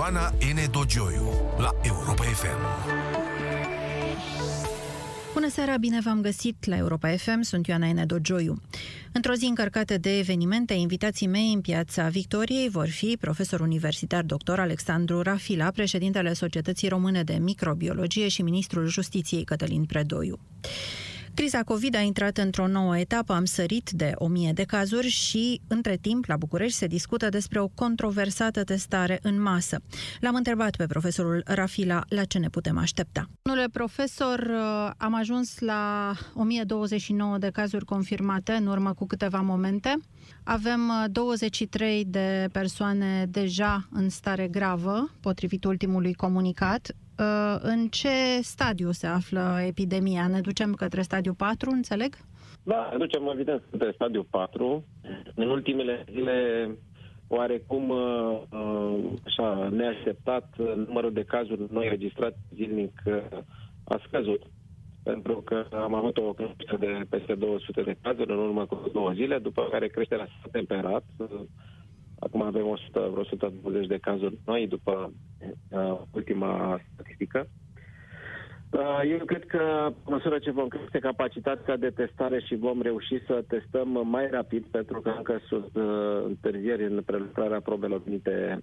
Oana N. Dogioiu la Europa FM. Bună seara, bine v-am găsit la Europa FM, sunt Ioana N. Dogioiu. Într-o zi încărcată de evenimente, invitații mei în Piața Victoriei vor fi profesor universitar dr. Alexandru Rafila, președintele Societății Române de Microbiologie și ministrul Justiției Cătălin Predoiu. Criza COVID a intrat într-o nouă etapă, am sărit de o mie de cazuri și, între timp, la București se discută despre o controversată testare în masă. L-am întrebat pe profesorul Rafila la ce ne putem aștepta. Domnule profesor, am ajuns la 1029 de cazuri confirmate în urmă cu câteva momente. Avem 23 de persoane deja în stare gravă, potrivit ultimului comunicat. Uh, în ce stadiu se află epidemia? Ne ducem către stadiu 4, înțeleg? Da, ne ducem evident către stadiu 4. În ultimele zile, oarecum, uh, uh, așa, neașteptat, numărul de cazuri noi registrate zilnic a scăzut. Pentru că am avut o creștere de peste 200 de cazuri în urmă cu două zile, după care creșterea s-a temperat Acum avem 100, 120 de cazuri noi după uh, ultima statistică. Uh, eu cred că, în măsură ce vom crește capacitatea de testare și vom reuși să testăm mai rapid, pentru că încă sunt uh, întârzieri în prelucrarea probelor venite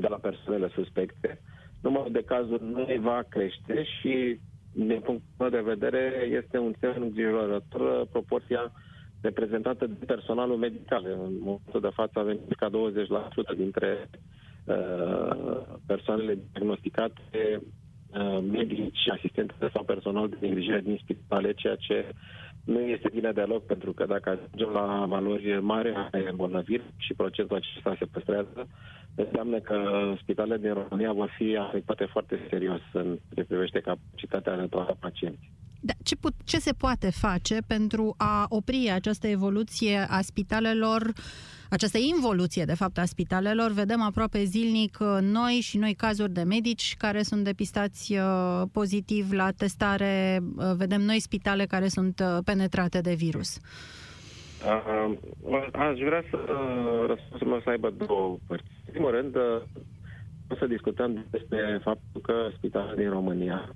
de la persoanele suspecte, numărul de cazuri nu va crește și, din punctul meu de vedere, este un semn îngrijorător proporția reprezentată de personalul medical. În momentul de față avem ca 20% dintre uh, persoanele diagnosticate uh, medici, asistente sau personal de îngrijire din spitale, ceea ce nu este bine deloc, pentru că dacă ajungem la valori mari de îmbolnăviri și procentul acesta se păstrează, înseamnă că spitalele din România vor fi afectate foarte serios în ce privește capacitatea de a pacienți. Da, ce, put, ce se poate face pentru a opri această evoluție a spitalelor, această involuție, de fapt, a spitalelor? Vedem aproape zilnic uh, noi și noi cazuri de medici care sunt depistați uh, pozitiv la testare. Uh, vedem noi spitale care sunt penetrate de virus. Aș vrea să răspunsul meu să aibă două părți. În primul rând, o să discutăm despre faptul că spitalele din România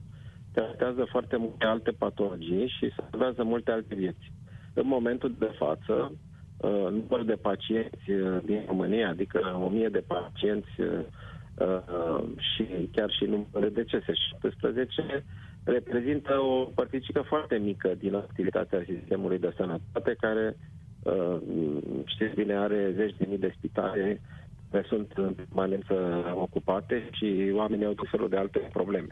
tratează foarte multe alte patologii și salvează multe alte vieți. În momentul de față, uh, numărul de pacienți uh, din România, adică 1000 de pacienți uh, și chiar și numărul de decese 17, reprezintă o părticică foarte mică din activitatea sistemului de sănătate, care, știți bine, are zeci de mii de spitale care sunt în permanență ocupate și oamenii au tot felul de alte probleme.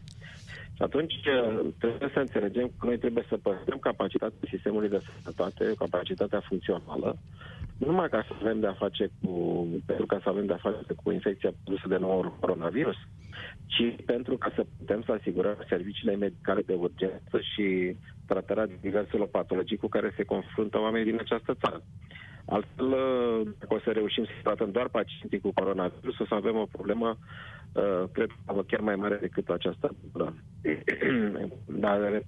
Și atunci uh, trebuie să înțelegem că noi trebuie să păstrăm capacitatea sistemului de sănătate, capacitatea funcțională, nu numai ca să avem de-a face cu, pentru ca să avem de-a face cu infecția produsă de nou coronavirus, ci pentru ca să putem să asigurăm serviciile medicale de urgență și tratarea diverselor patologii cu care se confruntă oamenii din această țară. Altfel, uh, dacă o să reușim să tratăm doar pacienții cu coronavirus, o să avem o problemă, uh, cred că chiar mai mare decât aceasta. Da. Dar,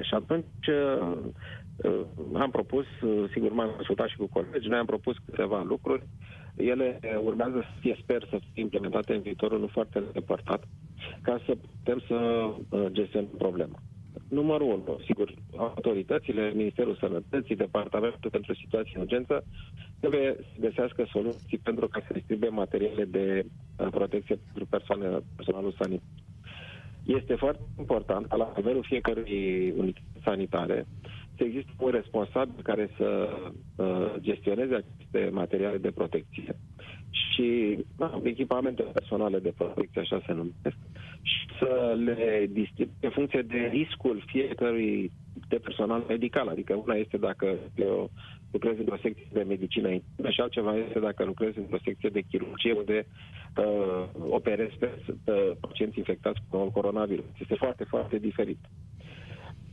și atunci uh, am propus, sigur m-am consultat și cu colegi, noi am propus câteva lucruri. Ele urmează să fie, sper, să fie implementate în viitorul nu foarte depărtat, ca să putem să gestionăm problema numărul unu, sigur, autoritățile, Ministerul Sănătății, Departamentul pentru Situații în Urgență, trebuie să găsească soluții pentru ca să distribuie materiale de uh, protecție pentru persoane, personalul sanitar. Este foarte important ca la nivelul fiecărui unități sanitare să există un responsabil care să uh, gestioneze aceste materiale de protecție și da, echipamente personale de protecție, așa se numesc, și să le distribuie în funcție de riscul fiecărui de personal medical. Adică una este dacă eu lucrez într-o secție de medicină internă și altceva este dacă lucrez într-o secție de chirurgie unde uh, operez pe uh, pacienți infectați cu coronavirus. Este foarte, foarte diferit.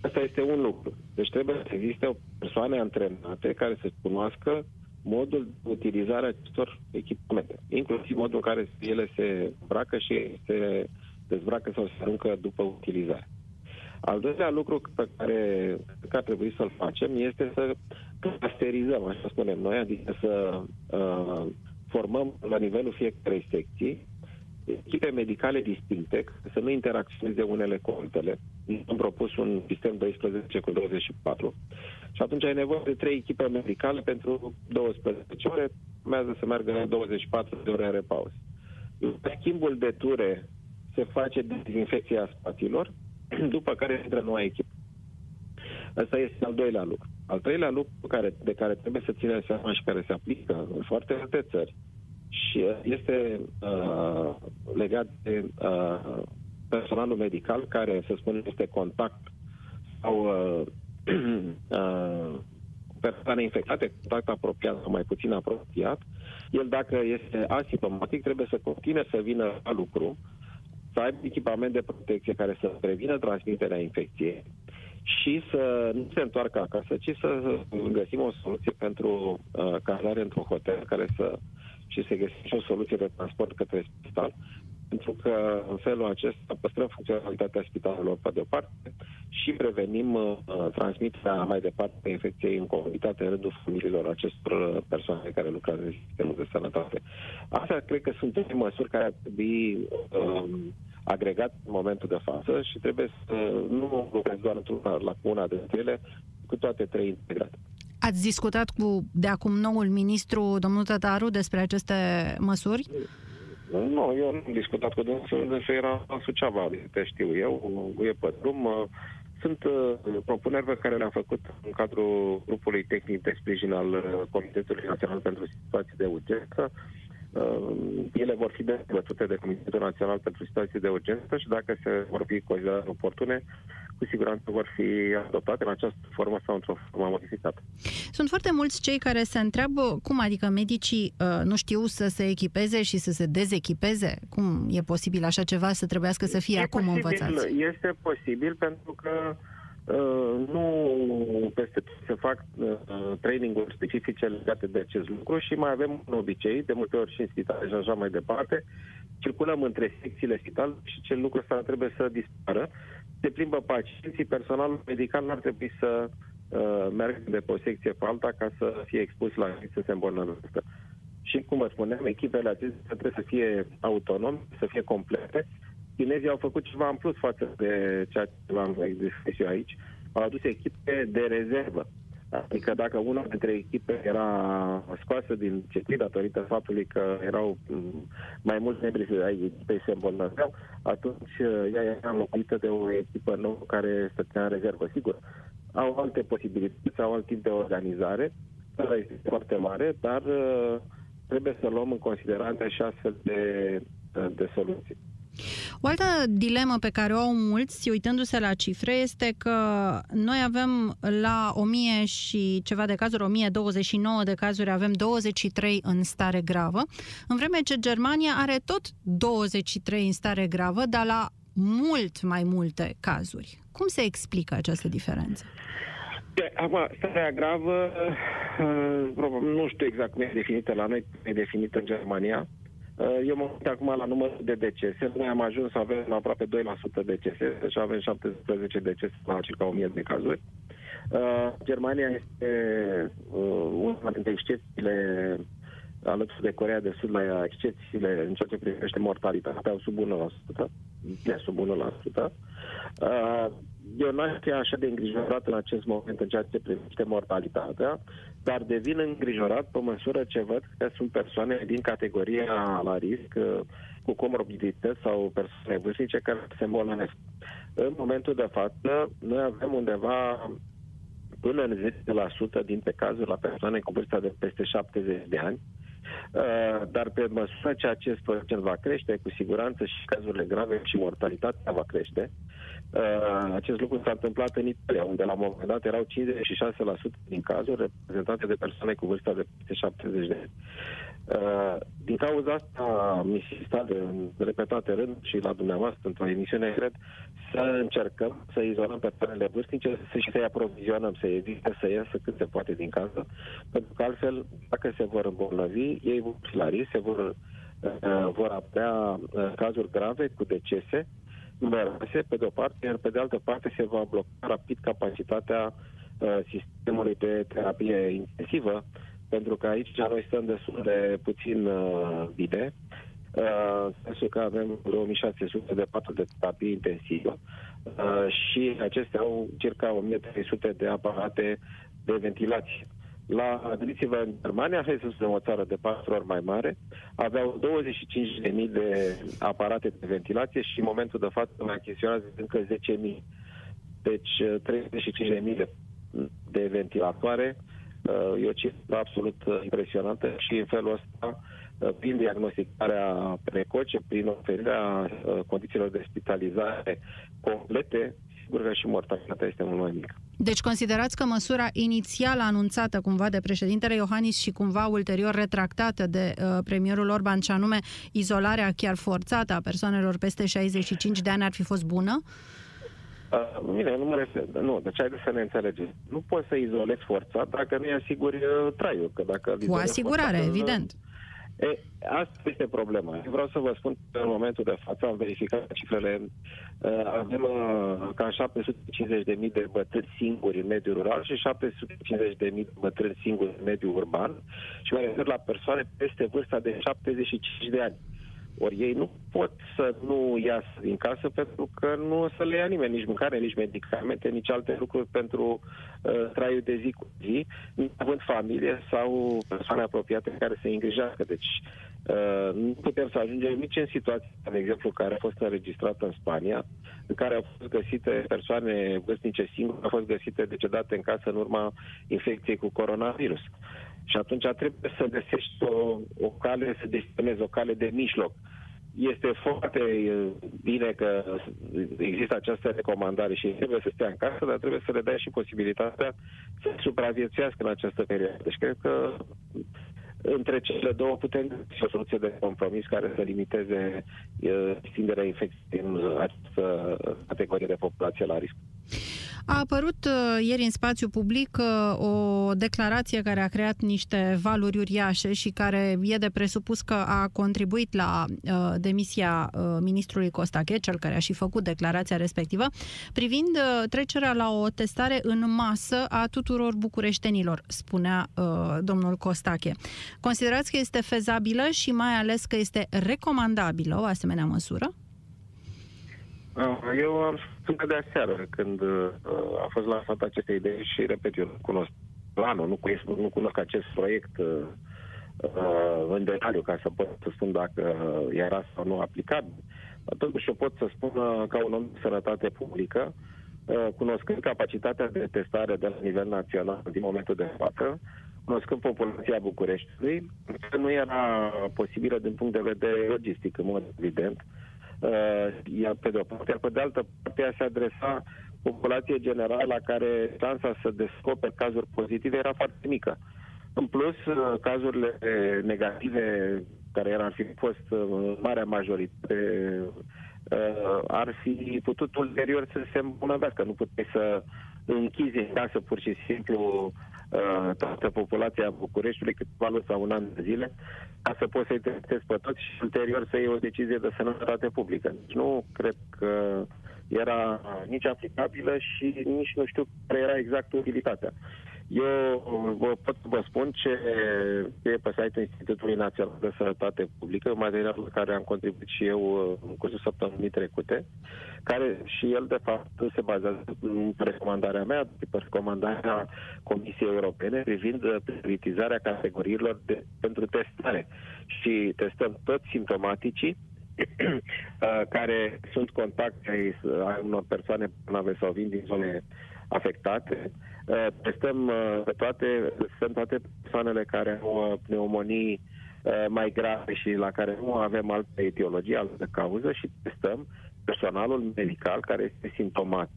Asta este un lucru. Deci trebuie să existe o persoane antrenate care să cunoască modul de utilizare a acestor echipamente, inclusiv modul în care ele se îmbracă și se dezbracă sau se aruncă după utilizare. Al doilea lucru pe care, pe care trebuie să-l facem este să clusterizăm, așa spunem noi, adică să uh, formăm la nivelul fiecarei secții echipe medicale distincte, să nu interacționeze unele cu altele. Am propus un sistem 12 cu 24 și atunci ai nevoie de trei echipe medicale pentru 12 ore, urmează să meargă 24 de ore în repaus. Schimbul de ture se face dezinfecția spațiilor, după care intră noua echipă. Asta este al doilea lucru. Al treilea lucru care, de care trebuie să ținem seama și care se aplică în foarte multe țări și este uh, legat de uh, personalul medical care, să spunem, este contact sau uh, uh, persoane infectate, contact apropiat sau mai puțin apropiat, el dacă este asimptomatic trebuie să continue să vină la lucru, să aibă echipament de protecție care să prevină transmiterea infecției și să nu se întoarcă acasă, ci să găsim o soluție pentru uh, cazare într-un hotel care să și să găsim și o soluție de transport către spital, pentru că în felul acesta păstrăm funcționalitatea spitalelor pe de-o parte și prevenim uh, transmiterea mai departe a infecției în comunitate în rândul familiilor acestor persoane care lucrează în sistemul de sănătate. Astea cred că sunt măsuri care ar trebui uh, agregat în momentul de față și trebuie să nu lucrezi doar într-una la una dintre ele, cu toate trei integrate. Ați discutat cu de acum noul ministru, domnul Tătaru, despre aceste măsuri? Nu, eu nu am discutat cu dânsul, însă era în Suceava, te știu eu, e pe drum. Sunt uh, propuneri pe care le-am făcut în cadrul grupului tehnic de sprijin al uh, Comitetului Național pentru Situații de Urgență. Uh, ele vor fi dezbătute de Comitetul Național pentru Situații de Urgență și dacă se vor fi considerate oportune, cu siguranță vor fi adoptate în această formă sau într-o formă modificată. Sunt foarte mulți cei care se întreabă cum adică medicii uh, nu știu să se echipeze și să se dezechipeze? Cum e posibil așa ceva să trebuiască să fie e acum posibil, învățați? Este posibil pentru că Uh, nu peste tot se fac uh, traininguri specifice legate de acest lucru și mai avem un obicei, de multe ori și în spitale și așa mai departe, circulăm între secțiile spitale și ce lucru ăsta trebuie să dispară. Se plimbă pacienții, personalul medical n-ar trebui să uh, meargă de pe o secție pe alta ca să fie expus la să se îmbolnăvească. Și, cum vă spuneam, echipele acestea trebuie să fie autonome, să fie complete, chinezii au făcut ceva în plus față de ceea ce v-am zis eu aici. Au adus echipe de rezervă. Adică dacă una dintre echipe era scoasă din circuit datorită faptului că erau mm, mai mulți membri ai echipei se îmbolnăveau, atunci uh, ea era înlocuită de o echipă nouă care stătea în rezervă. Sigur, au alte posibilități, au alt tip de organizare, care este foarte mare, dar uh, trebuie să luăm în considerare și astfel de, de soluții. O altă dilemă pe care o au mulți, uitându-se la cifre, este că noi avem la 1000 și ceva de cazuri, 1029 de cazuri, avem 23 în stare gravă, în vreme ce Germania are tot 23 în stare gravă, dar la mult mai multe cazuri. Cum se explică această diferență? Acum, starea gravă, uh, nu știu exact cum e definită la noi, cum e definită în Germania. Uh, eu mă uit acum la numărul de decese. Noi am ajuns să avem aproape 2% decese, deci avem 17 decese la circa 1000 de cazuri. Uh, Germania este uh, una dintre excepțiile alături de Corea de Sud la excepțiile în ceea ce privește mortalitatea, sub 1%, de sub 1%. Uh, eu nu aș fi așa de îngrijorat în acest moment în ceea ce privește mortalitatea, dar devin îngrijorat pe măsură ce văd că sunt persoane din categoria la risc, uh, cu comorbidități sau persoane vârstnice care se îmbolnăvesc. În momentul de față, noi avem undeva până în 10% dintre cazuri la persoane cu vârsta de peste 70 de ani, Uh, dar pe măsură ce acest procent va crește, cu siguranță și cazurile grave și mortalitatea va crește. Uh, acest lucru s-a întâmplat în Italia, unde la un moment dat erau 56% din cazuri reprezentate de persoane cu vârsta de peste 70 de ani. Uh, din cauza asta, mi se în repetate rând și la dumneavoastră, într-o emisiune, cred, să încercăm să izolăm persoanele vârstnice și să-i aprovizionăm, să evite să iasă cât se poate din casă, pentru că altfel, dacă se vor îmbolnăvi, ei vor fi la risc, se vor, uh, vor apărea uh, cazuri grave cu decese numeroase, pe de o parte, iar pe de altă parte se va bloca rapid capacitatea uh, sistemului de terapie intensivă, pentru că aici noi stăm destul de puțin uh, bine. în sensul că avem 2600 de patru de terapie intensivă și acestea au circa 1300 de aparate de ventilație. La, gândiți-vă, în Germania, hai să spunem o țară de patru ori mai mare, aveau 25.000 de aparate de ventilație și în momentul de față mai achiziționează încă 10.000. Deci 35.000 de, de ventilatoare e o cifră absolut impresionantă și în felul ăsta, prin diagnosticarea precoce, prin oferirea condițiilor de spitalizare complete, sigur că și mortalitatea este mult mai mică. Deci considerați că măsura inițială anunțată cumva de președintele Iohannis și cumva ulterior retractată de uh, premierul Orban, și anume izolarea chiar forțată a persoanelor peste 65 de ani, ar fi fost bună? Uh, bine, nu mă refer, nu, deci haideți să ne înțelegeți. Nu poți să izolezi forțat dacă nu-i asiguri uh, traiul. Că dacă Cu asigurare, forțat, evident. Uh, E, asta este problema. Eu vreau să vă spun că în momentul de față am verificat cifrele. Uh, avem uh, cam 750.000 de bătrâni singuri în mediul rural și 750.000 de bătrâni singuri în mediul urban și mă refer la persoane peste vârsta de 75 de ani. Ori ei nu pot să nu iasă din casă pentru că nu o să le ia nimeni nici mâncare, nici medicamente, nici alte lucruri pentru uh, traiul de zi cu zi, având familie sau persoane apropiate care se îngrijească. Deci uh, nu putem să ajungem nici în situația, de exemplu, care a fost înregistrată în Spania, în care au fost găsite persoane vârstnice singure, au fost găsite decedate în casă în urma infecției cu coronavirus. Și atunci trebuie să găsești o, o cale, să destinezi o cale de mijloc. Este foarte bine că există această recomandare și trebuie să stea în casă, dar trebuie să le dai și posibilitatea să supraviețuiască în această perioadă. Deci cred că între cele două putem găsi o soluție de compromis care să limiteze extinderea infecției în această categorie de populație la risc. A apărut uh, ieri în spațiu public uh, o declarație care a creat niște valuri uriașe și care e de presupus că a contribuit la uh, demisia ministrului Costache, cel care a și făcut declarația respectivă, privind trecerea la o testare în masă a tuturor bucureștenilor, spunea domnul Costache. Considerați că este fezabilă și mai ales că este recomandabilă o asemenea măsură? Eu am spus de aseară când uh, a fost lansat aceste idei și, repet, eu nu cunosc planul, nu cunosc, nu cunosc acest proiect uh, uh, în detaliu ca să pot să spun dacă era sau nu aplicabil. Dar totuși eu pot să spun uh, ca un om de sănătate publică, uh, cunoscând capacitatea de testare de la nivel național din momentul de față, cunoscând populația Bucureștiului, nu era posibilă din punct de vedere logistic, în mod evident, uh, uh, pe de o parte, iar pe de altă parte a se adresa populației generală la care șansa să descopere cazuri pozitive era foarte mică. În plus, uh, cazurile negative care ar fi fost uh, marea majoritate uh, ar fi putut ulterior să se îmbunăvească. Nu puteai să închizi în casă pur și simplu Uh, toată populația Bucureștiului câteva luni sau un an de zile, ca să poți să-i testezi pe toți și ulterior să iei o decizie de sănătate publică. Deci nu cred că era nici aplicabilă și nici nu știu care era exact utilitatea. Eu vă pot să vă spun ce e pe site-ul Institutului Național de Sănătate Publică, materialul la care am contribuit și eu uh, în cursul săptămânii trecute, care și el, de fapt, se bazează pe recomandarea mea, pe recomandarea Comisiei Europene privind prioritizarea categoriilor de, pentru testare. Și testăm toți simptomaticii uh, care sunt contacte ai unor persoane bolnave sau vin din zone afectate, Uh, testăm uh, pe toate, sunt toate persoanele care au uh, pneumonii mai grave și la care nu avem altă etiologie, altă cauză și testăm personalul medical care este simptomatic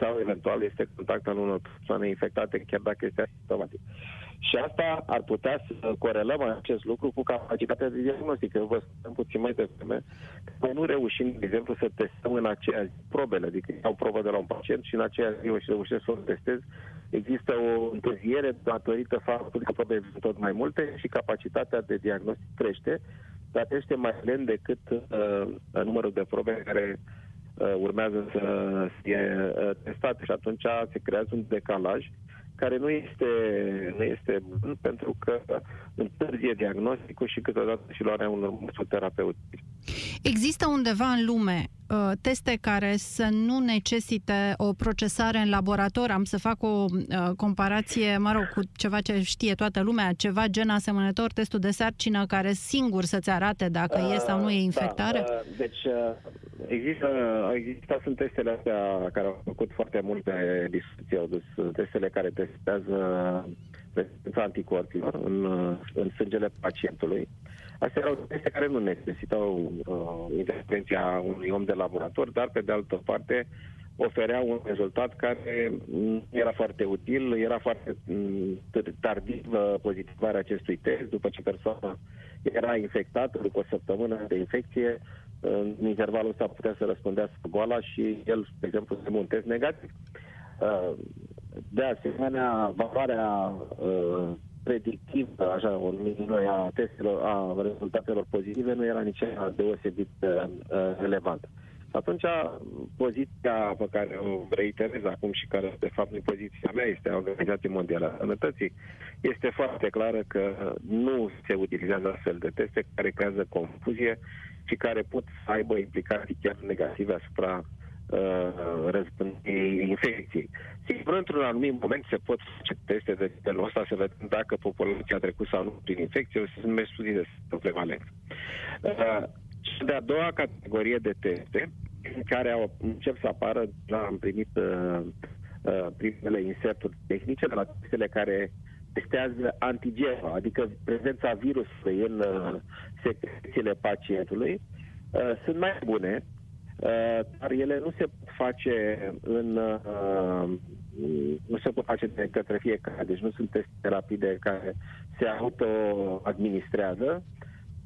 sau eventual este contact al unor persoane infectate, chiar dacă este asimptomatic. Și asta ar putea să corelăm acest lucru cu capacitatea de diagnostic. Eu vă spun puțin mai devreme că nu reușim, de exemplu, să testăm în aceea zi probele, adică iau probă de la un pacient și în aceea zi și reușesc să o testez. Există o întârziere datorită faptului că probele sunt tot mai multe și capacitatea de diagnostic crește, dar este mai lent decât uh, numărul de probe care uh, urmează să fie uh, testate și atunci se creează un decalaj care nu este, nu este bun pentru că întârzie diagnosticul și câteodată și luarea unor măsuri terapeutice. Există undeva în lume uh, teste care să nu necesite o procesare în laborator? Am să fac o uh, comparație, mă rog, cu ceva ce știe toată lumea, ceva gen asemănător, testul de sarcină care singur să-ți arate dacă uh, e sau nu e infectare? Da, uh, deci uh, există, există sunt testele astea care au făcut foarte multe discuții, au dus testele care testează prezența anticorpilor în, în sângele pacientului. Astea erau teste care nu necesitau uh, intervenția unui om de laborator, dar pe de altă parte oferea un rezultat care era foarte util, era foarte mm, tardiv uh, pozitivarea acestui test, după ce persoana era infectată după o săptămână de infecție, în intervalul ăsta putea să răspundească goala și el, de exemplu, să un test negativ. Uh, de asemenea, valoarea uh, predictivă, așa, o noi, a testelor, a rezultatelor pozitive nu era nici deosebit relevantă. Atunci, poziția pe care o reiterez acum și care, de fapt, nu poziția mea, este a Organizației Mondiale a Sănătății, este foarte clară că nu se utilizează astfel de teste care creează confuzie și care pot să aibă implicații chiar negative asupra uh, răspândirii infecției. Sigur, într-un anumit moment se pot face teste de felul ăsta să vedem dacă populația a trecut sau nu prin infecție, o să sunt studii de prevalență. Uh, și de-a doua categorie de teste, care au încep să apară, deja am primit uh, uh, primele inserturi tehnice de la testele care testează antigenul, adică prezența virusului în uh, secrețiile pacientului, uh, sunt mai bune, uh, dar ele nu se pot face în uh, nu se pot face de către fiecare, deci nu sunt teste rapide care se auto-administrează,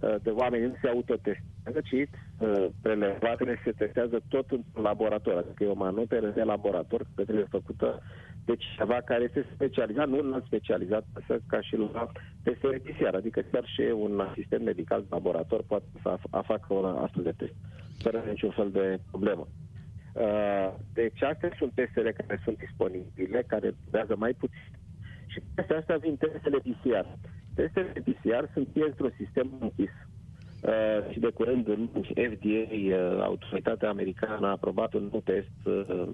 uh, de oameni nu se autotestează, ci uh, prelevatele se testează tot în laborator, adică e o manoperă de laborator care trebuie făcută deci ceva care este specializat, nu un specializat, să ca și la testele PCR, adică chiar și un asistent medical de laborator poate să facă un astfel de test, fără niciun fel de problemă. Uh, deci astea sunt testele care sunt disponibile, care durează mai puțin. Și peste astea vin testele PCR. Testele PCR sunt într-un sistem închis. Uh, și de curând FDA, uh, autoritatea americană, a aprobat un nou test uh,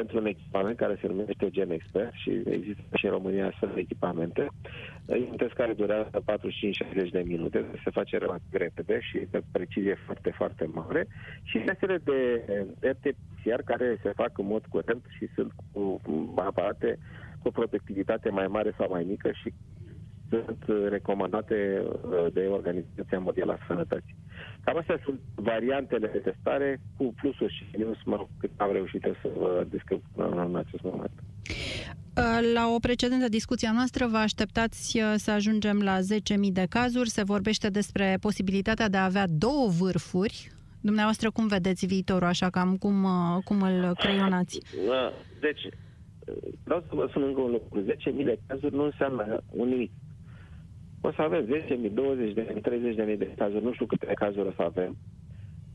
pentru un echipament care se numește Gen Expert și există și în România astfel de echipamente. E un test care durează 45-60 de minute, se face relativ repede și de precizie foarte, foarte mare și testele de RT-PCR care se fac în mod curent și sunt cu aparate cu o productivitate mai mare sau mai mică și sunt recomandate uh, de Organizația Mondială a Sănătății. Cam astea sunt variantele de testare cu plusuri și minus, mă rog, cât am reușit să vă descriu în acest moment. Uh, la o precedentă discuție a noastră vă așteptați uh, să ajungem la 10.000 de cazuri. Se vorbește despre posibilitatea de a avea două vârfuri. Dumneavoastră cum vedeți viitorul, așa cam cum, cum îl creionați? Deci, vreau să vă spun încă un lucru. 10.000 de cazuri nu înseamnă un nimic o să avem 10.000, 20.000, 30.000 de cazuri, nu știu câte cazuri o să avem.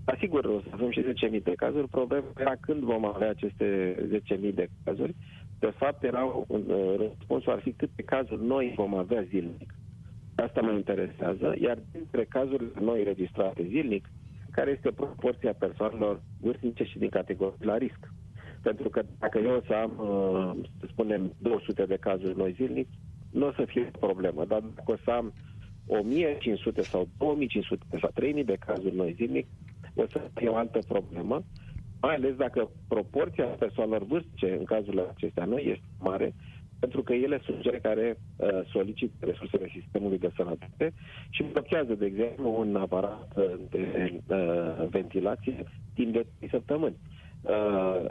Asigur, o să avem și 10.000 de cazuri. Problema era când vom avea aceste 10.000 de cazuri. De fapt, era un, uh, răspunsul ar fi câte cazuri noi vom avea zilnic. Asta mă interesează, iar dintre cazurile noi registrate zilnic, care este proporția persoanelor vârstnice și din categorii la risc. Pentru că dacă eu o să am, uh, să spunem, 200 de cazuri noi zilnic, nu o să fie o problemă. Dar dacă o să am 1500 sau 2500 sau 3000 de cazuri noi zilnic, o să fie o altă problemă, mai ales dacă proporția persoanelor vârstice în cazurile acestea noi este mare, pentru că ele sunt cele care uh, solicită resursele sistemului de sănătate și blochează, de exemplu, un aparat uh, de uh, ventilație timp de 3 săptămâni. Uh,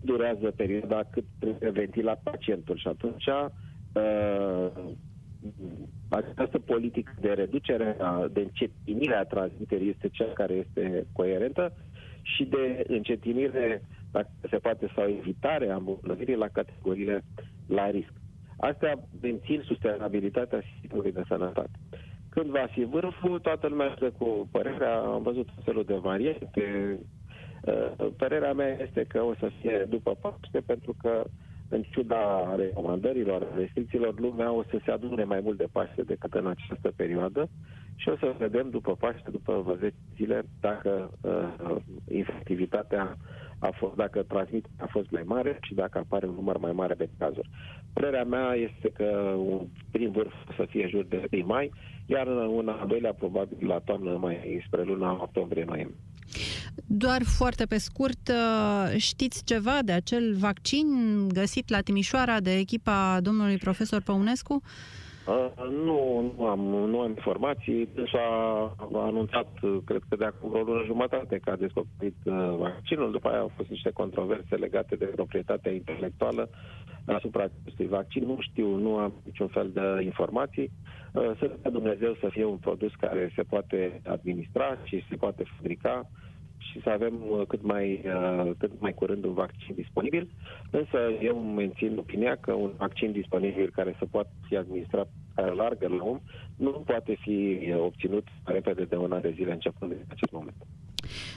durează perioada cât trebuie ventilat pacientul și atunci uh, această politică de reducere, a, de încetinire a transmiterii este cea care este coerentă și de încetinire, dacă se poate, sau evitare a îmbolnăvirii la categoriile la risc. Astea mențin sustenabilitatea sistemului de sănătate. Când va fi vârful, toată lumea este cu părerea, am văzut felul de variante. Uh, părerea mea este că o să fie după Paște, pentru că în ciuda recomandărilor, restricțiilor, lumea o să se adune mai mult de Paște decât în această perioadă și o să vedem după Paște, după 10 zile, dacă uh, efectivitatea a fost, dacă transmit a fost mai mare și dacă apare un număr mai mare de cazuri. Părerea mea este că un prim vârf să fie jur de 1 mai, iar un al doilea probabil la toamnă mai spre luna octombrie-noiembrie. Doar foarte pe scurt, uh, știți ceva de acel vaccin găsit la Timișoara de echipa domnului profesor Păunescu? Uh, nu, nu am, nu am informații. Deci a, a anunțat, cred că de acum o lună jumătate, că a descoperit uh, vaccinul. După aia au fost niște controverse legate de proprietatea intelectuală asupra acestui vaccin. Nu știu, nu am niciun fel de informații. Uh, să Dumnezeu să fie un produs care se poate administra și se poate fabrica și să avem uh, cât mai, uh, cât mai curând un vaccin disponibil. Însă eu mențin opinia că un vaccin disponibil care să poată fi administrat care largă la om nu poate fi uh, obținut repede de un an de zile începând de acest moment.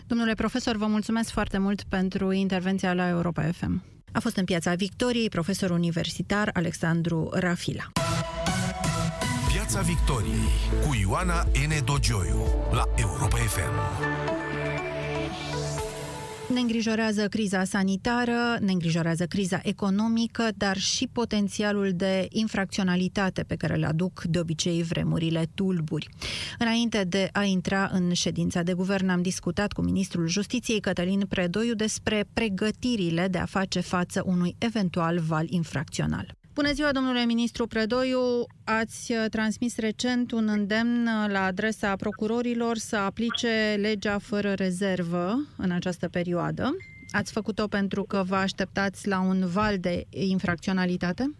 Domnule profesor, vă mulțumesc foarte mult pentru intervenția la Europa FM. A fost în Piața Victoriei profesor universitar Alexandru Rafila. Piața Victoriei cu Ioana N. Dogioiu la Europa FM. Ne îngrijorează criza sanitară, ne îngrijorează criza economică, dar și potențialul de infracționalitate pe care le aduc de obicei vremurile tulburi. Înainte de a intra în ședința de guvern, am discutat cu ministrul Justiției Cătălin Predoiu despre pregătirile de a face față unui eventual val infracțional. Bună ziua, domnule ministru Predoiu. Ați uh, transmis recent un îndemn uh, la adresa procurorilor să aplice legea fără rezervă în această perioadă. Ați făcut-o pentru că vă așteptați la un val de infracționalitate?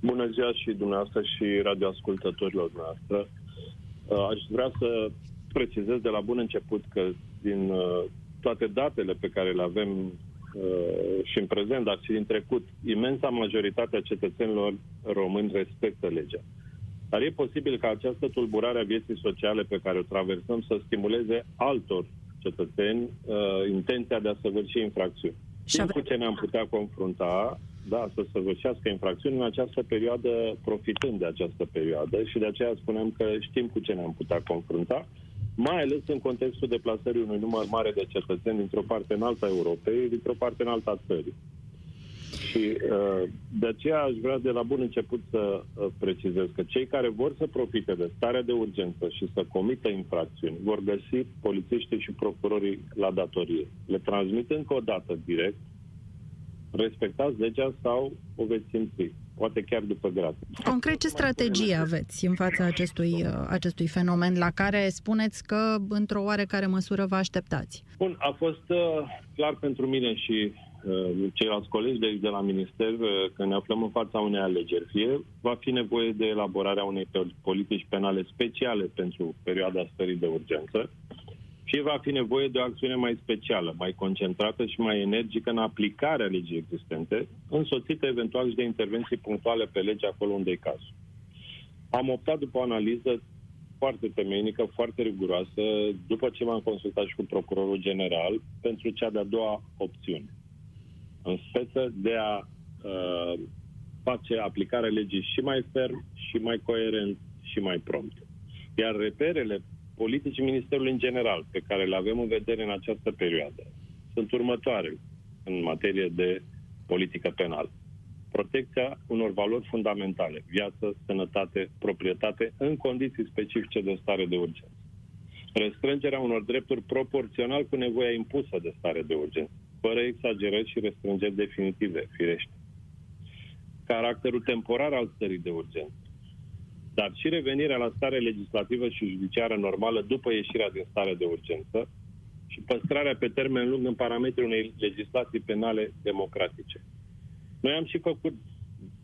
Bună ziua și dumneavoastră și radioascultătorilor noastre. Uh, aș vrea să precizez de la bun început că din toate datele pe care le avem Uh, și în prezent, dar și din trecut, imensa majoritatea cetățenilor români respectă legea. Dar e posibil ca această tulburare a vieții sociale pe care o traversăm să stimuleze altor cetățeni uh, intenția de a săvârși infracțiuni. Știm cu ce ne-am putea confrunta, da, să săvârșească infracțiuni în această perioadă, profitând de această perioadă și de aceea spunem că știm cu ce ne-am putea confrunta mai ales în contextul deplasării unui număr mare de cetățeni dintr-o parte în alta Europei, dintr-o parte în alta țării. Și uh, de aceea aș vrea de la bun început să uh, precizez că cei care vor să profite de starea de urgență și să comită infracțiuni vor găsi polițiștii și procurorii la datorie. Le transmit încă o dată direct, respectați legea sau o veți simți poate chiar după grad. Concret, ce strategie aveți în fața acestui, uh, acestui fenomen la care spuneți că, într-o oarecare măsură, vă așteptați? Bun, a fost uh, clar pentru mine și uh, ceilalți colegi de, de la Minister uh, că ne aflăm în fața unei alegeri. Fie va fi nevoie de elaborarea unei politici penale speciale pentru perioada stării de urgență, fie va fi nevoie de o acțiune mai specială, mai concentrată și mai energică în aplicarea legii existente, însoțită eventual și de intervenții punctuale pe lege acolo unde e cazul. Am optat după o analiză foarte temeinică, foarte riguroasă, după ce m-am consultat și cu procurorul general, pentru cea de-a doua opțiune. În speță de a uh, face aplicarea legii și mai ferm, și mai coerent, și mai prompt. Iar reperele politicii Ministerului în general, pe care le avem în vedere în această perioadă, sunt următoare în materie de politică penală. Protecția unor valori fundamentale, viață, sănătate, proprietate, în condiții specifice de stare de urgență. Restrângerea unor drepturi proporțional cu nevoia impusă de stare de urgență, fără exagerări și restrângeri definitive, firește. Caracterul temporar al stării de urgență, dar și revenirea la stare legislativă și judiciară normală după ieșirea din stare de urgență și păstrarea pe termen lung în parametrii unei legislații penale democratice. Noi am și făcut,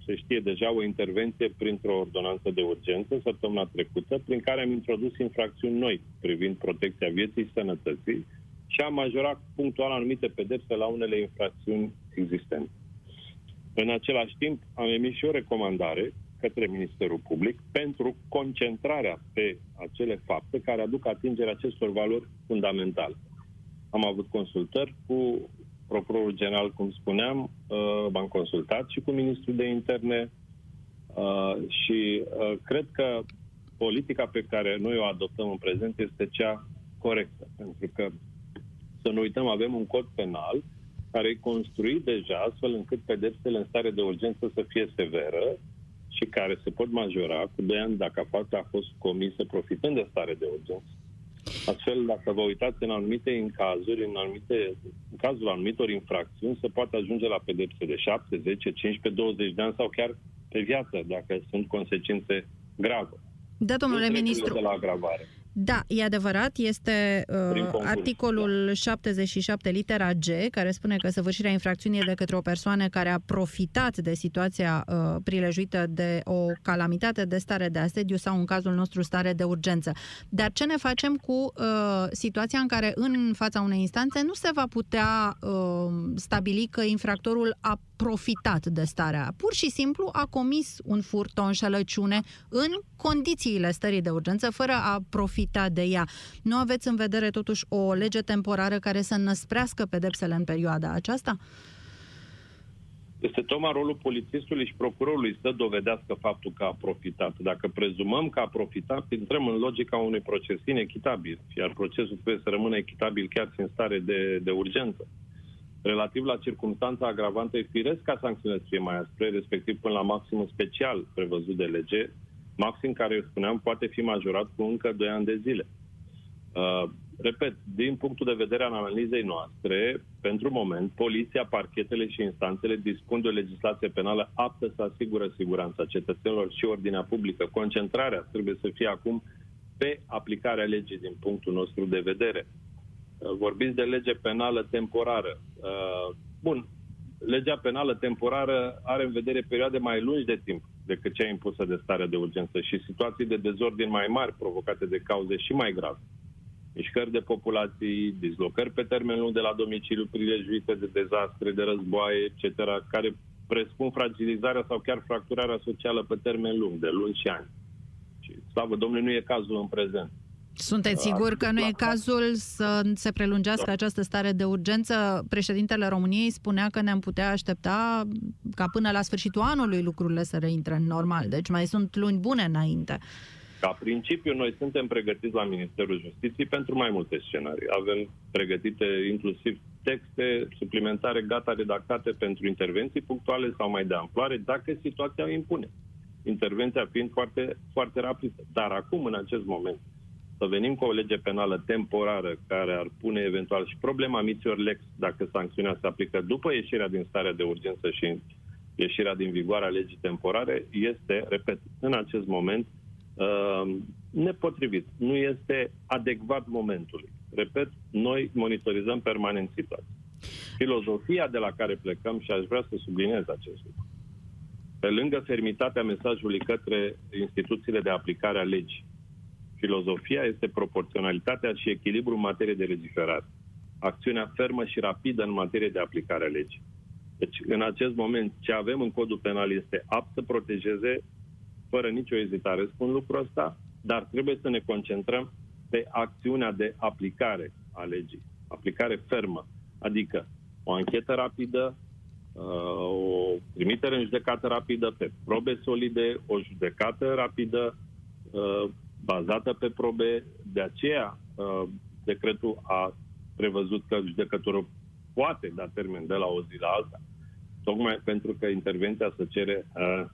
se știe deja, o intervenție printr-o ordonanță de urgență săptămâna trecută, prin care am introdus infracțiuni noi privind protecția vieții și sănătății și am majorat punctual anumite pedepse la unele infracțiuni existente. În același timp, am emis și o recomandare către Ministerul Public pentru concentrarea pe acele fapte care aduc atingerea acestor valori fundamentale. Am avut consultări cu procurorul general, cum spuneam, uh, m-am consultat și cu ministrul de interne uh, și uh, cred că politica pe care noi o adoptăm în prezent este cea corectă. Pentru că, să nu uităm, avem un cod penal care e construit deja astfel încât pedepsele în stare de urgență să fie severă și care se pot majora cu 2 ani dacă fapta a fost comisă profitând de stare de urgență. Astfel, dacă vă uitați în anumite în cazuri, în, anumite, în cazul anumitor infracțiuni, se poate ajunge la pedepse de 7, 10, 15, 20 de ani sau chiar pe viață, dacă sunt consecințe grave. Da, domnule ministru. De la agravare. Da, e adevărat, este uh, articolul da. 77 litera G, care spune că săvârșirea infracțiunii e de către o persoană care a profitat de situația uh, prilejuită de o calamitate de stare de asediu sau, în cazul nostru, stare de urgență. Dar ce ne facem cu uh, situația în care, în fața unei instanțe, nu se va putea uh, stabili că infractorul a profitat de starea. Pur și simplu a comis un furt, o înșelăciune în condițiile stării de urgență, fără a profita de ea. Nu aveți în vedere totuși o lege temporară care să năsprească pedepsele în perioada aceasta? Este tocmai rolul polițistului și procurorului să dovedească faptul că a profitat. Dacă prezumăm că a profitat, intrăm în logica unui proces inechitabil, iar procesul trebuie să rămână echitabil chiar și în stare de, de urgență relativ la circunstanța agravantă, e firesc ca sancțiunile să fie mai aspre, respectiv până la maximul special prevăzut de lege, maxim care, eu spuneam, poate fi majorat cu încă 2 ani de zile. Uh, repet, din punctul de vedere al analizei noastre, pentru moment, poliția, parchetele și instanțele dispun de o legislație penală aptă să asigură siguranța cetățenilor și ordinea publică. Concentrarea trebuie să fie acum pe aplicarea legii din punctul nostru de vedere. Uh, vorbiți de lege penală temporară. Uh, bun, legea penală temporară are în vedere perioade mai lungi de timp decât cea impusă de starea de urgență și situații de dezordin mai mari provocate de cauze și mai grave. Mișcări de populații, dislocări pe termen lung de la domiciliu prilejuite de dezastre, de războaie, etc., care presupun fragilizarea sau chiar fracturarea socială pe termen lung, de luni și ani. Și, slavă Domnului, nu e cazul în prezent. Sunteți sigur că nu e cazul să se prelungească da. această stare de urgență? Președintele României spunea că ne-am putea aștepta ca până la sfârșitul anului lucrurile să reintre în normal. Deci mai sunt luni bune înainte. Ca principiu, noi suntem pregătiți la Ministerul Justiției pentru mai multe scenarii. Avem pregătite inclusiv texte suplimentare gata redactate pentru intervenții punctuale sau mai de amploare, dacă situația o impune. Intervenția fiind foarte, foarte rapidă. Dar acum, în acest moment, să venim cu o lege penală temporară care ar pune eventual și problema miților lex dacă sancțiunea se aplică după ieșirea din starea de urgență și ieșirea din vigoare a legii temporare, este, repet, în acest moment uh, nepotrivit. Nu este adecvat momentului. Repet, noi monitorizăm permanent situația. Filozofia de la care plecăm, și aș vrea să subliniez acest lucru, pe lângă fermitatea mesajului către instituțiile de aplicare a legii, Filozofia este proporționalitatea și echilibru în materie de legiferare. Acțiunea fermă și rapidă în materie de aplicare a legii. Deci, în acest moment, ce avem în codul penal este apt să protejeze, fără nicio ezitare, spun lucrul ăsta, dar trebuie să ne concentrăm pe acțiunea de aplicare a legii. Aplicare fermă. Adică o anchetă rapidă, uh, o trimitere în judecată rapidă, pe probe solide, o judecată rapidă, uh, bazată pe probe. De aceea, uh, decretul a prevăzut că judecătorul poate da termen de la o zi la alta, tocmai pentru că intervenția se cere uh,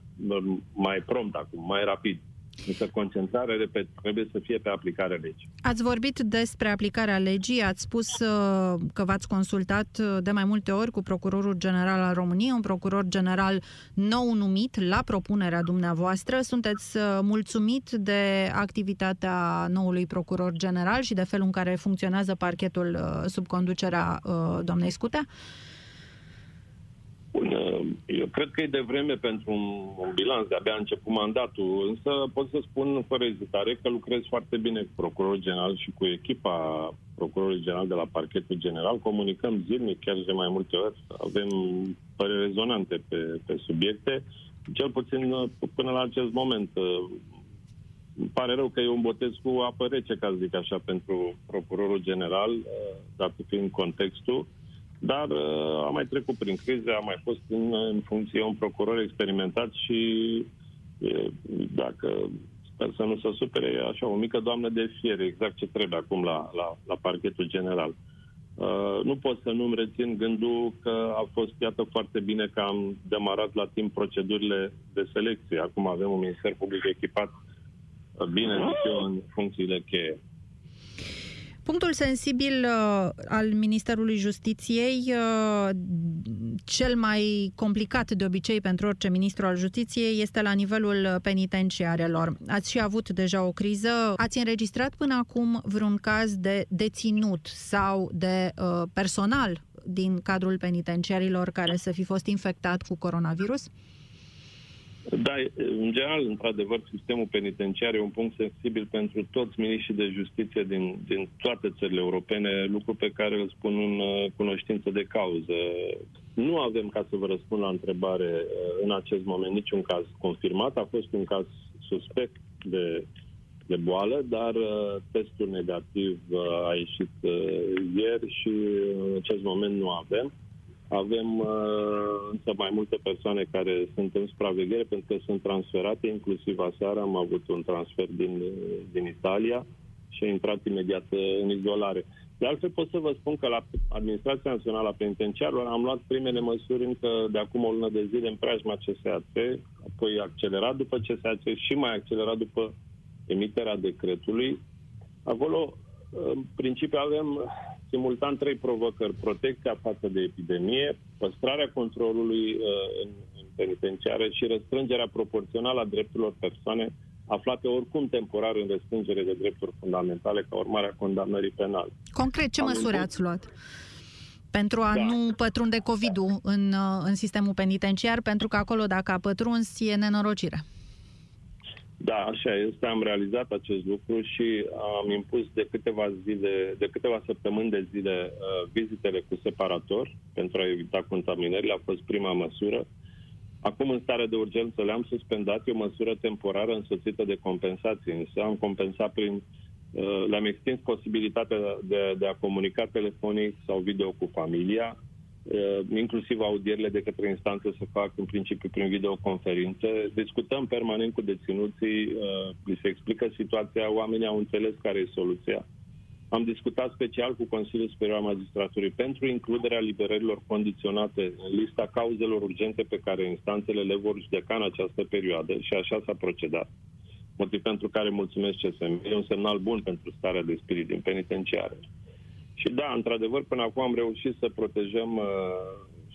mai prompt acum, mai rapid. Însă concentrarea, repet, trebuie să fie pe aplicarea legii. Ați vorbit despre aplicarea legii, ați spus uh, că v-ați consultat uh, de mai multe ori cu Procurorul General al României, un procuror general nou numit la propunerea dumneavoastră. Sunteți uh, mulțumit de activitatea noului procuror general și de felul în care funcționează parchetul sub conducerea doamnei Scutea? Bun, eu cred că e de vreme pentru un, un bilanț, de-abia a început mandatul, însă pot să spun fără ezitare că lucrez foarte bine cu procurorul general și cu echipa procurorului general de la parchetul general. Comunicăm zilnic, chiar de mai multe ori, avem păreri rezonante pe, pe subiecte, cel puțin până la acest moment. Îmi pare rău că e un botez cu apă rece, ca să zic așa, pentru procurorul general, dat fiind contextul dar uh, a mai trecut prin crize, a mai fost în, în funcție un procuror experimentat și e, dacă sper să nu se supere, e așa o mică doamnă de fier, exact ce trebuie acum la, la, la parchetul general. Uh, nu pot să nu-mi rețin gândul că a fost, iată, foarte bine că am demarat la timp procedurile de selecție. Acum avem un minister public echipat uh, bine, zic eu, în funcțiile cheie. Punctul sensibil uh, al Ministerului Justiției, uh, cel mai complicat de obicei pentru orice ministru al Justiției, este la nivelul penitenciarelor. Ați și avut deja o criză. Ați înregistrat până acum vreun caz de deținut sau de uh, personal din cadrul penitenciarilor care să fi fost infectat cu coronavirus? Uh, da, în general, într-adevăr, sistemul penitenciar e un punct sensibil pentru toți miniștrii de justiție din, din toate țările europene, lucru pe care îl spun în uh, cunoștință de cauză. Nu avem, ca să vă răspund la întrebare, uh, în acest moment niciun caz confirmat. A fost un caz suspect de, de boală, dar uh, testul negativ a ieșit ieri și în acest moment nu avem. Avem uh, însă mai multe persoane care sunt în supraveghere pentru că sunt transferate, inclusiv aseară am avut un transfer din, din Italia și a intrat imediat uh, în izolare. De altfel pot să vă spun că la Administrația Națională a Penitenciarilor am luat primele măsuri încă de acum o lună de zile în preajma CSAT, apoi accelerat după CSAT și mai accelerat după emiterea decretului. Acolo, în principiu, avem simultan trei provocări. Protecția față de epidemie, păstrarea controlului uh, în, în penitenciare și restrângerea proporțională a drepturilor persoane aflate oricum temporar în restrângere de drepturi fundamentale ca urmare a condamnării penale. Concret, ce Am măsuri impus... ați luat? Pentru a da. nu pătrunde COVID-ul în, uh, în sistemul penitenciar, pentru că acolo, dacă a pătruns, e nenorocire. Da, așa este. Am realizat acest lucru și am impus de câteva zile, de câteva săptămâni de zile uh, vizitele cu separator pentru a evita contaminările. A fost prima măsură. Acum, în stare de urgență, le-am suspendat. E o măsură temporară însoțită de compensații. Însă am compensat prin uh, le-am extins posibilitatea de, de a comunica telefonic sau video cu familia. Uh, inclusiv audierile de către instanță se fac în principiu prin videoconferințe. Discutăm permanent cu deținuții, uh, li se explică situația, oamenii au înțeles care e soluția. Am discutat special cu Consiliul Superior al Magistraturii pentru includerea liberărilor condiționate în lista cauzelor urgente pe care instanțele le vor judeca în această perioadă și așa s-a procedat. Motiv pentru care mulțumesc CSM. E un semnal bun pentru starea de spirit din penitenciare. Și da, într-adevăr, până acum am reușit să protejăm uh,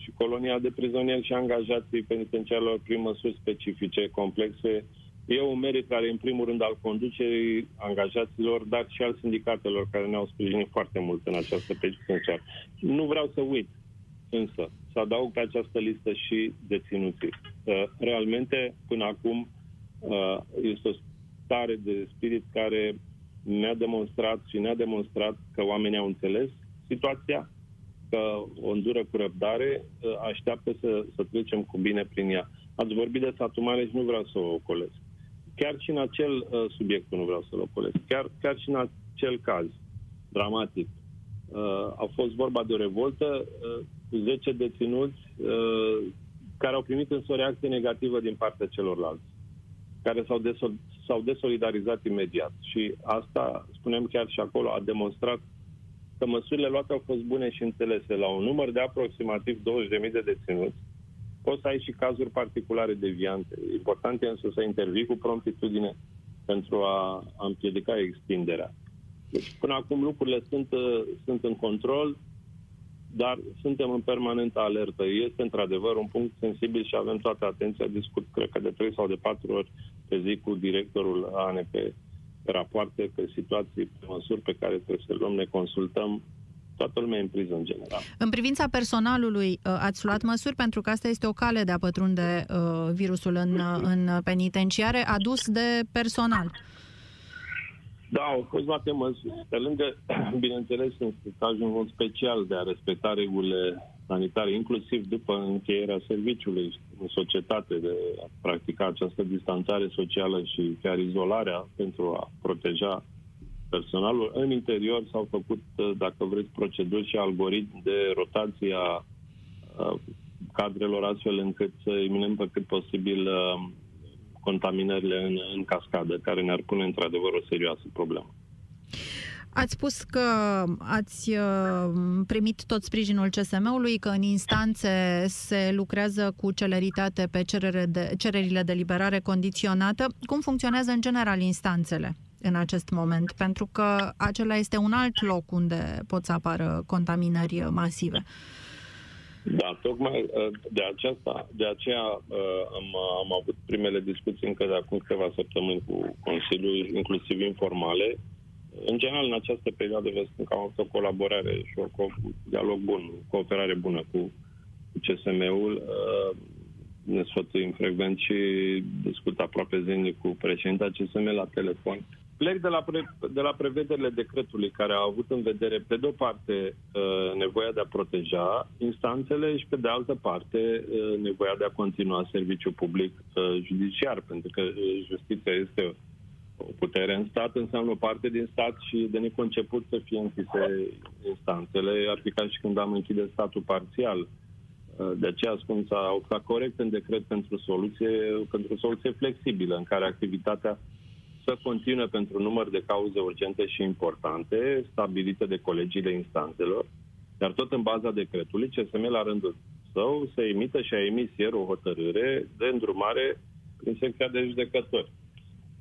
și colonia de prizonieri și angajații penitenciarilor prin măsuri specifice, complexe. E un merit care, în primul rând, al conducerii angajaților, dar și al sindicatelor care ne-au sprijinit foarte mult în această penitenciară. Nu vreau să uit, însă, să adaug pe această listă și deținuții. Uh, realmente, până acum, uh, este o stare de spirit care ne-a demonstrat și ne-a demonstrat că oamenii au înțeles situația, că o îndură cu răbdare, ă, așteaptă să, să trecem cu bine prin ea. Ați vorbit de satul mare și nu vreau să o ocolesc. Chiar și în acel uh, subiect nu vreau să-l ocolesc. Chiar, chiar și în acel caz dramatic. Uh, a fost vorba de o revoltă uh, cu 10 deținuți uh, care au primit însă o reacție negativă din partea celorlalți, care s-au s-au desolidarizat imediat. Și asta, spunem chiar și acolo, a demonstrat că măsurile luate au fost bune și înțelese. La un număr de aproximativ 20.000 de deținuți, poți să ai și cazuri particulare deviante. Important e însă să intervii cu promptitudine pentru a, a împiedica extinderea. Deci, până acum lucrurile sunt, sunt în control, dar suntem în permanentă alertă. Este într-adevăr un punct sensibil și avem toată atenția. Discut, cred că de trei sau de patru ori pe zi cu directorul ANP pe rapoarte, pe situații, pe măsuri pe care trebuie să luăm, ne consultăm toată lumea în priză în general. În privința personalului, uh, ați luat măsuri pentru că asta este o cale de a pătrunde uh, virusul în, în penitenciare, adus de personal. Da, au fost luate măsuri. Pe lângă, bineînțeles, în cazul special de a respecta regulile sanitare, inclusiv după încheierea serviciului în societate, de a practica această distanțare socială și chiar izolarea pentru a proteja personalul. În interior s-au făcut, dacă vreți, proceduri și algoritmi de rotație a cadrelor astfel încât să eliminăm pe cât posibil contaminările în, în cascadă, care ne-ar pune într-adevăr o serioasă problemă. Ați spus că ați uh, primit tot sprijinul CSM-ului, că în instanțe se lucrează cu celeritate pe cerere de, cererile de liberare condiționată. Cum funcționează în general instanțele în acest moment? Pentru că acela este un alt loc unde pot să apară contaminări masive. Da, tocmai uh, de, aceasta, de aceea uh, am, am avut primele discuții încă de acum câteva săptămâni cu Consiliul, inclusiv informale, în general, în această perioadă, vă spun că am avut o colaborare și o dialog bun, cooperare bună cu CSM-ul. Uh, ne sfătuim frecvent și discut aproape zilnic cu președinta CSM la telefon. Plec de la, pre, de la prevederile decretului care au avut în vedere, pe de o parte, uh, nevoia de a proteja instanțele și, pe de altă parte, uh, nevoia de a continua serviciul public judiciar, pentru că justiția este o putere în stat înseamnă o parte din stat și de neconceput să fie închise instanțele. Ar fi ca și când am închide statul parțial. De aceea spun s-a optat corect în decret pentru soluție, pentru o soluție flexibilă, în care activitatea să continue pentru număr de cauze urgente și importante, stabilite de colegiile instanțelor, dar tot în baza decretului, CSM la rândul său să emită și a emis ieri o hotărâre de îndrumare prin secția de judecători.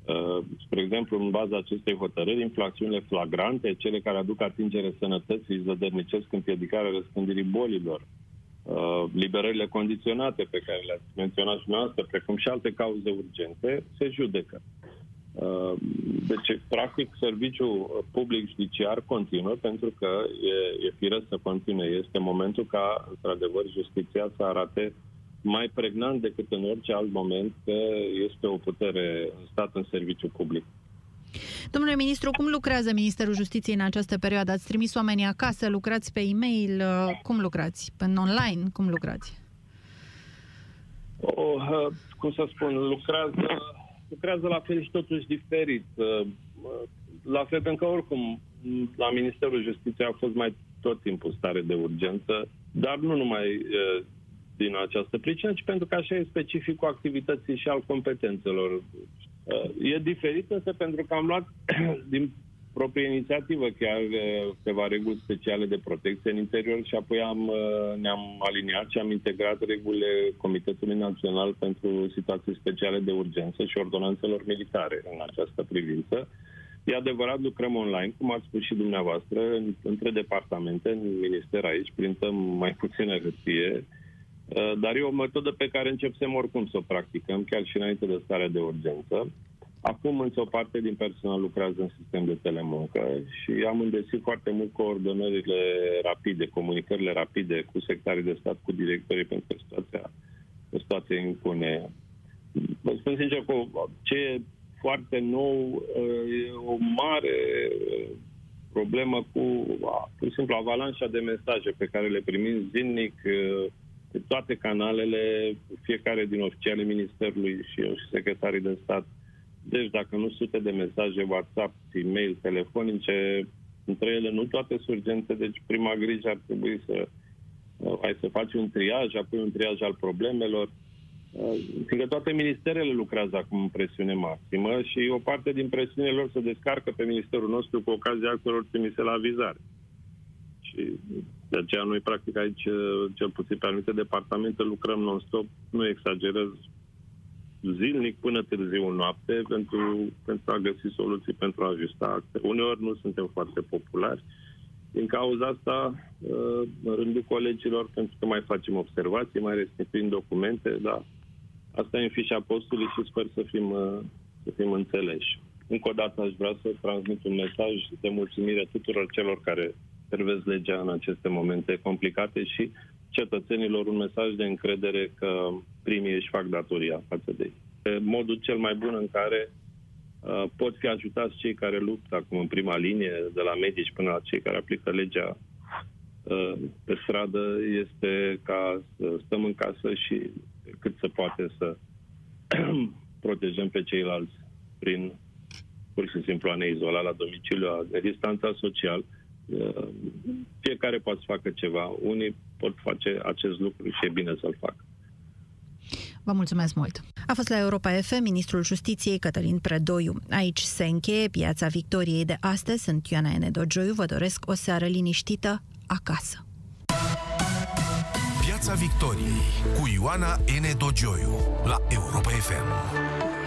Uh, spre exemplu, în baza acestei hotărâri, infracțiunile flagrante, cele care aduc atingere sănătății, zădărnicesc împiedicarea răspândirii bolilor, uh, liberările condiționate pe care le-ați menționat și noastră, precum și alte cauze urgente, se judecă. Uh, deci, practic, serviciul public judiciar continuă pentru că e, e firesc să continue. Este momentul ca, într-adevăr, justiția să arate mai pregnant decât în orice alt moment că este o putere în stat în serviciu public. Domnule ministru, cum lucrează Ministerul Justiției în această perioadă? Ați trimis oamenii acasă, lucrați pe e-mail, cum lucrați? Pe online, cum lucrați? Oh, cum să spun, lucrează, lucrează la fel și totuși diferit. La fel pentru că oricum la Ministerul Justiției a fost mai tot timpul stare de urgență, dar nu numai din această pricină, ci pentru că așa e specificul activității și al competențelor. Uh, e diferit însă pentru că am luat din proprie inițiativă chiar uh, câteva reguli speciale de protecție în interior și apoi am, uh, ne-am aliniat și am integrat regulile Comitetului Național pentru Situații Speciale de Urgență și ordonanțelor militare în această privință. E adevărat, lucrăm online, cum ați spus și dumneavoastră, între departamente, în minister aici, printăm mai puțină hârtie, Uh, dar e o metodă pe care începem oricum să o practicăm, chiar și înainte de starea de urgență. Acum însă o parte din personal lucrează în sistem de telemuncă și am îndesit foarte mult coordonările rapide, comunicările rapide cu sectarii de stat, cu directorii pentru situația, situația impune. Vă spun sincer că ce e foarte nou uh, e o mare problemă cu, pur și simplu, avalanșa de mesaje pe care le primim zilnic uh, pe toate canalele, fiecare din oficialii Ministerului și eu și secretarii de stat. Deci, dacă nu sute de mesaje WhatsApp, e-mail, telefonice, între ele nu toate sunt urgente, deci prima grijă ar trebui să uh, ai să faci un triaj, apoi un triaj al problemelor. Uh, fiindcă toate ministerele lucrează acum în presiune maximă și o parte din presiunile lor se descarcă pe ministerul nostru cu ocazia actelor trimise la vizare. Și de aceea noi, practic, aici, cel puțin pe anumite departamente, lucrăm non-stop, nu exagerez, zilnic până târziu în noapte pentru, pentru a găsi soluții pentru a ajusta acte. Uneori nu suntem foarte populari. Din cauza asta, uh, în rândul colegilor, pentru că mai facem observații, mai restituim documente, dar asta e în fișa postului și sper să fim, uh, să fim înțeleși. Încă o dată aș vrea să transmit un mesaj de mulțumire tuturor celor care servesc legea în aceste momente complicate și cetățenilor un mesaj de încredere că primii își fac datoria față de ei. Pe modul cel mai bun în care uh, pot fi ajutați cei care luptă acum în prima linie, de la medici până la cei care aplică legea uh, pe stradă, este ca să stăm în casă și cât se poate să protejăm pe ceilalți prin pur și simplu a ne izola la domiciliu, a ne distanța social. Uh, fiecare poate să facă ceva. Unii pot face acest lucru și e bine să-l facă. Vă mulțumesc mult! A fost la Europa FM ministrul Justiției Cătălin Predoiu. Aici se încheie piața Victoriei de astăzi. Sunt Ioana Enedogioiu. Vă doresc o seară liniștită acasă. Piața Victoriei cu Ioana N. Dogioiu la Europa FM.